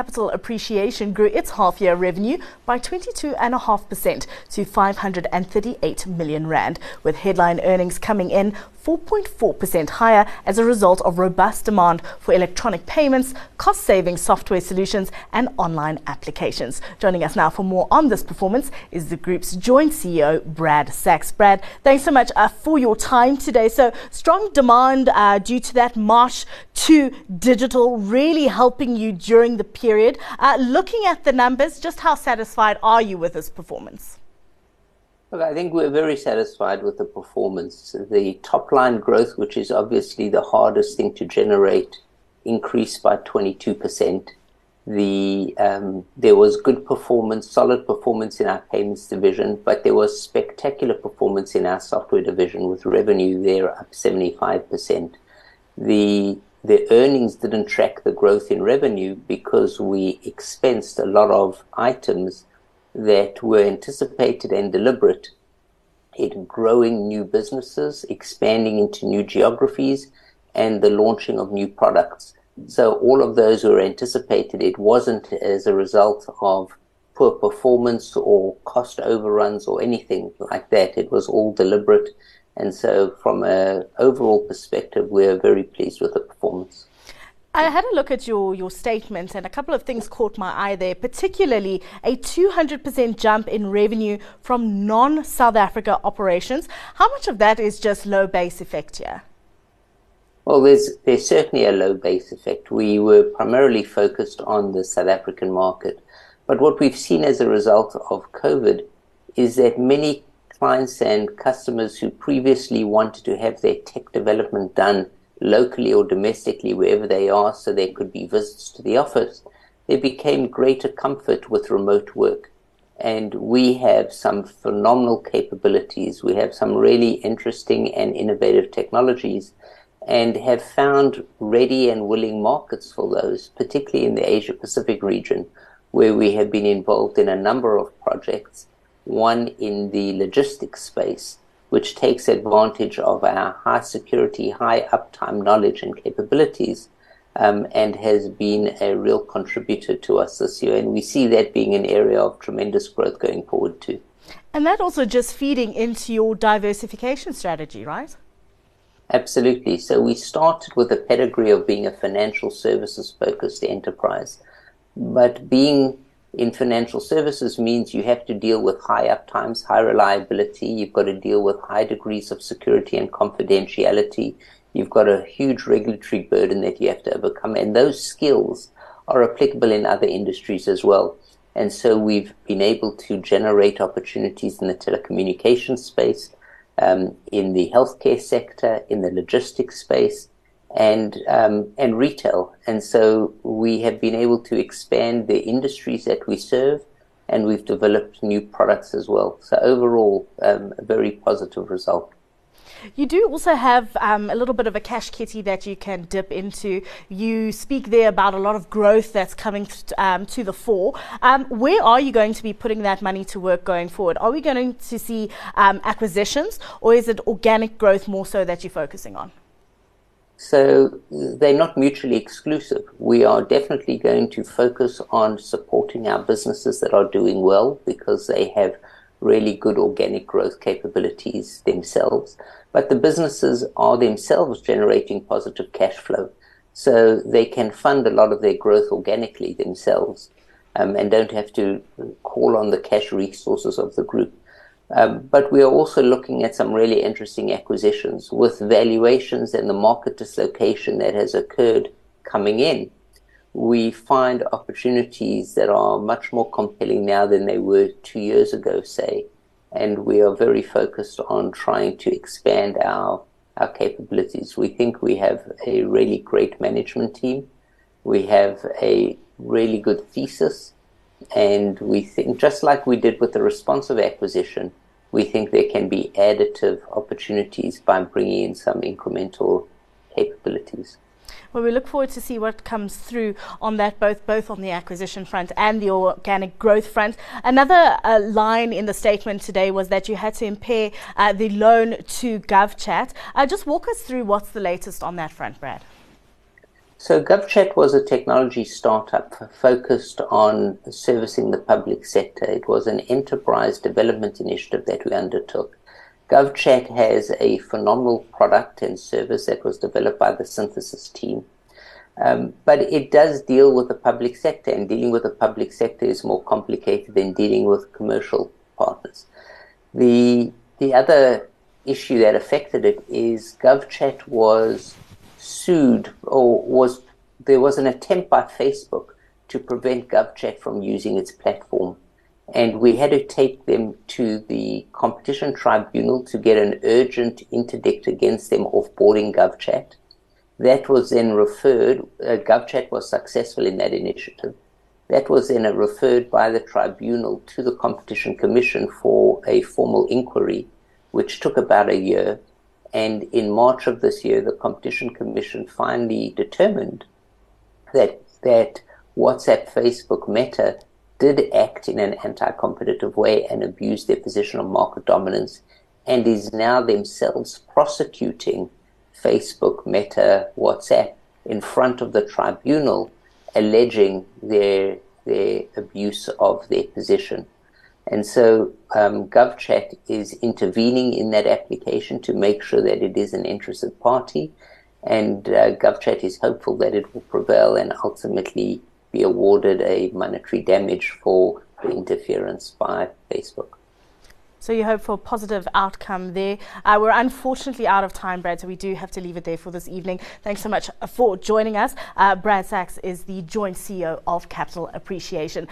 kept Capital Appreciation grew its half year revenue by 22.5% to 538 million Rand, with headline earnings coming in 4.4% higher as a result of robust demand for electronic payments, cost saving software solutions, and online applications. Joining us now for more on this performance is the group's joint CEO, Brad Sacks. Brad, thanks so much uh, for your time today. So, strong demand uh, due to that march to digital really helping you during the period. Uh, looking at the numbers, just how satisfied are you with this performance? Look, I think we're very satisfied with the performance. The top line growth, which is obviously the hardest thing to generate, increased by 22%. The um, there was good performance, solid performance in our payments division, but there was spectacular performance in our software division with revenue there up 75%. The the earnings didn't track the growth in revenue because we expensed a lot of items that were anticipated and deliberate in growing new businesses, expanding into new geographies, and the launching of new products. So all of those were anticipated. It wasn't as a result of poor performance or cost overruns or anything like that. It was all deliberate. And so from an overall perspective, we're very pleased with the performance. I had a look at your, your statement and a couple of things caught my eye there, particularly a 200% jump in revenue from non South Africa operations. How much of that is just low base effect here? Well, there's, there's certainly a low base effect. We were primarily focused on the South African market. But what we've seen as a result of COVID is that many clients and customers who previously wanted to have their tech development done locally or domestically, wherever they are, so there could be visits to the office, there became greater comfort with remote work. And we have some phenomenal capabilities. We have some really interesting and innovative technologies and have found ready and willing markets for those, particularly in the Asia Pacific region, where we have been involved in a number of projects, one in the logistics space, which takes advantage of our high security, high uptime knowledge and capabilities, um, and has been a real contributor to us this year. And we see that being an area of tremendous growth going forward too. And that also just feeding into your diversification strategy, right? Absolutely. So we started with a pedigree of being a financial services focused enterprise, but being in financial services means you have to deal with high uptimes, high reliability. You've got to deal with high degrees of security and confidentiality. You've got a huge regulatory burden that you have to overcome. And those skills are applicable in other industries as well. And so we've been able to generate opportunities in the telecommunications space, um, in the healthcare sector, in the logistics space, and um, and retail. And so we have been able to expand the industries that we serve, and we've developed new products as well. So overall, um, a very positive result. You do also have um, a little bit of a cash kitty that you can dip into. You speak there about a lot of growth that's coming um, to the fore. Um, where are you going to be putting that money to work going forward? Are we going to see um, acquisitions or is it organic growth more so that you're focusing on? So they're not mutually exclusive. We are definitely going to focus on supporting our businesses that are doing well because they have really good organic growth capabilities themselves. But the businesses are themselves generating positive cash flow. So they can fund a lot of their growth organically themselves um, and don't have to call on the cash resources of the group. Um, but we are also looking at some really interesting acquisitions with valuations and the market dislocation that has occurred coming in. We find opportunities that are much more compelling now than they were two years ago, say. And we are very focused on trying to expand our, our capabilities. We think we have a really great management team. We have a really good thesis. And we think, just like we did with the responsive acquisition, we think there can be additive opportunities by bringing in some incremental capabilities. Well, we look forward to see what comes through on that, both both on the acquisition front and the organic growth front. Another uh, line in the statement today was that you had to impair uh, the loan to GovChat. Uh, just walk us through what's the latest on that front, Brad. So GovChat was a technology startup focused on servicing the public sector. It was an enterprise development initiative that we undertook. GovChat has a phenomenal product and service that was developed by the Synthesis team. Um, but it does deal with the public sector, and dealing with the public sector is more complicated than dealing with commercial partners. The the other issue that affected it is GovChat was sued or was there was an attempt by Facebook to prevent GovChat from using its platform. And we had to take them to the competition tribunal to get an urgent interdict against them offboarding GovChat. That was then referred, uh, GovChat was successful in that initiative. That was then referred by the tribunal to the Competition Commission for a formal inquiry, which took about a year. And in March of this year, the Competition Commission finally determined that that WhatsApp, Facebook, Meta did act in an anti-competitive way and abuse their position of market dominance, and is now themselves prosecuting Facebook, Meta, WhatsApp in front of the tribunal, alleging their their abuse of their position. And so um, GovChat is intervening in that application to make sure that it is an interested party. And uh, GovChat is hopeful that it will prevail and ultimately be awarded a monetary damage for the interference by Facebook. So you hope for a positive outcome there. Uh, we're unfortunately out of time, Brad, so we do have to leave it there for this evening. Thanks so much for joining us. Uh, Brad Sacks is the joint CEO of Capital Appreciation.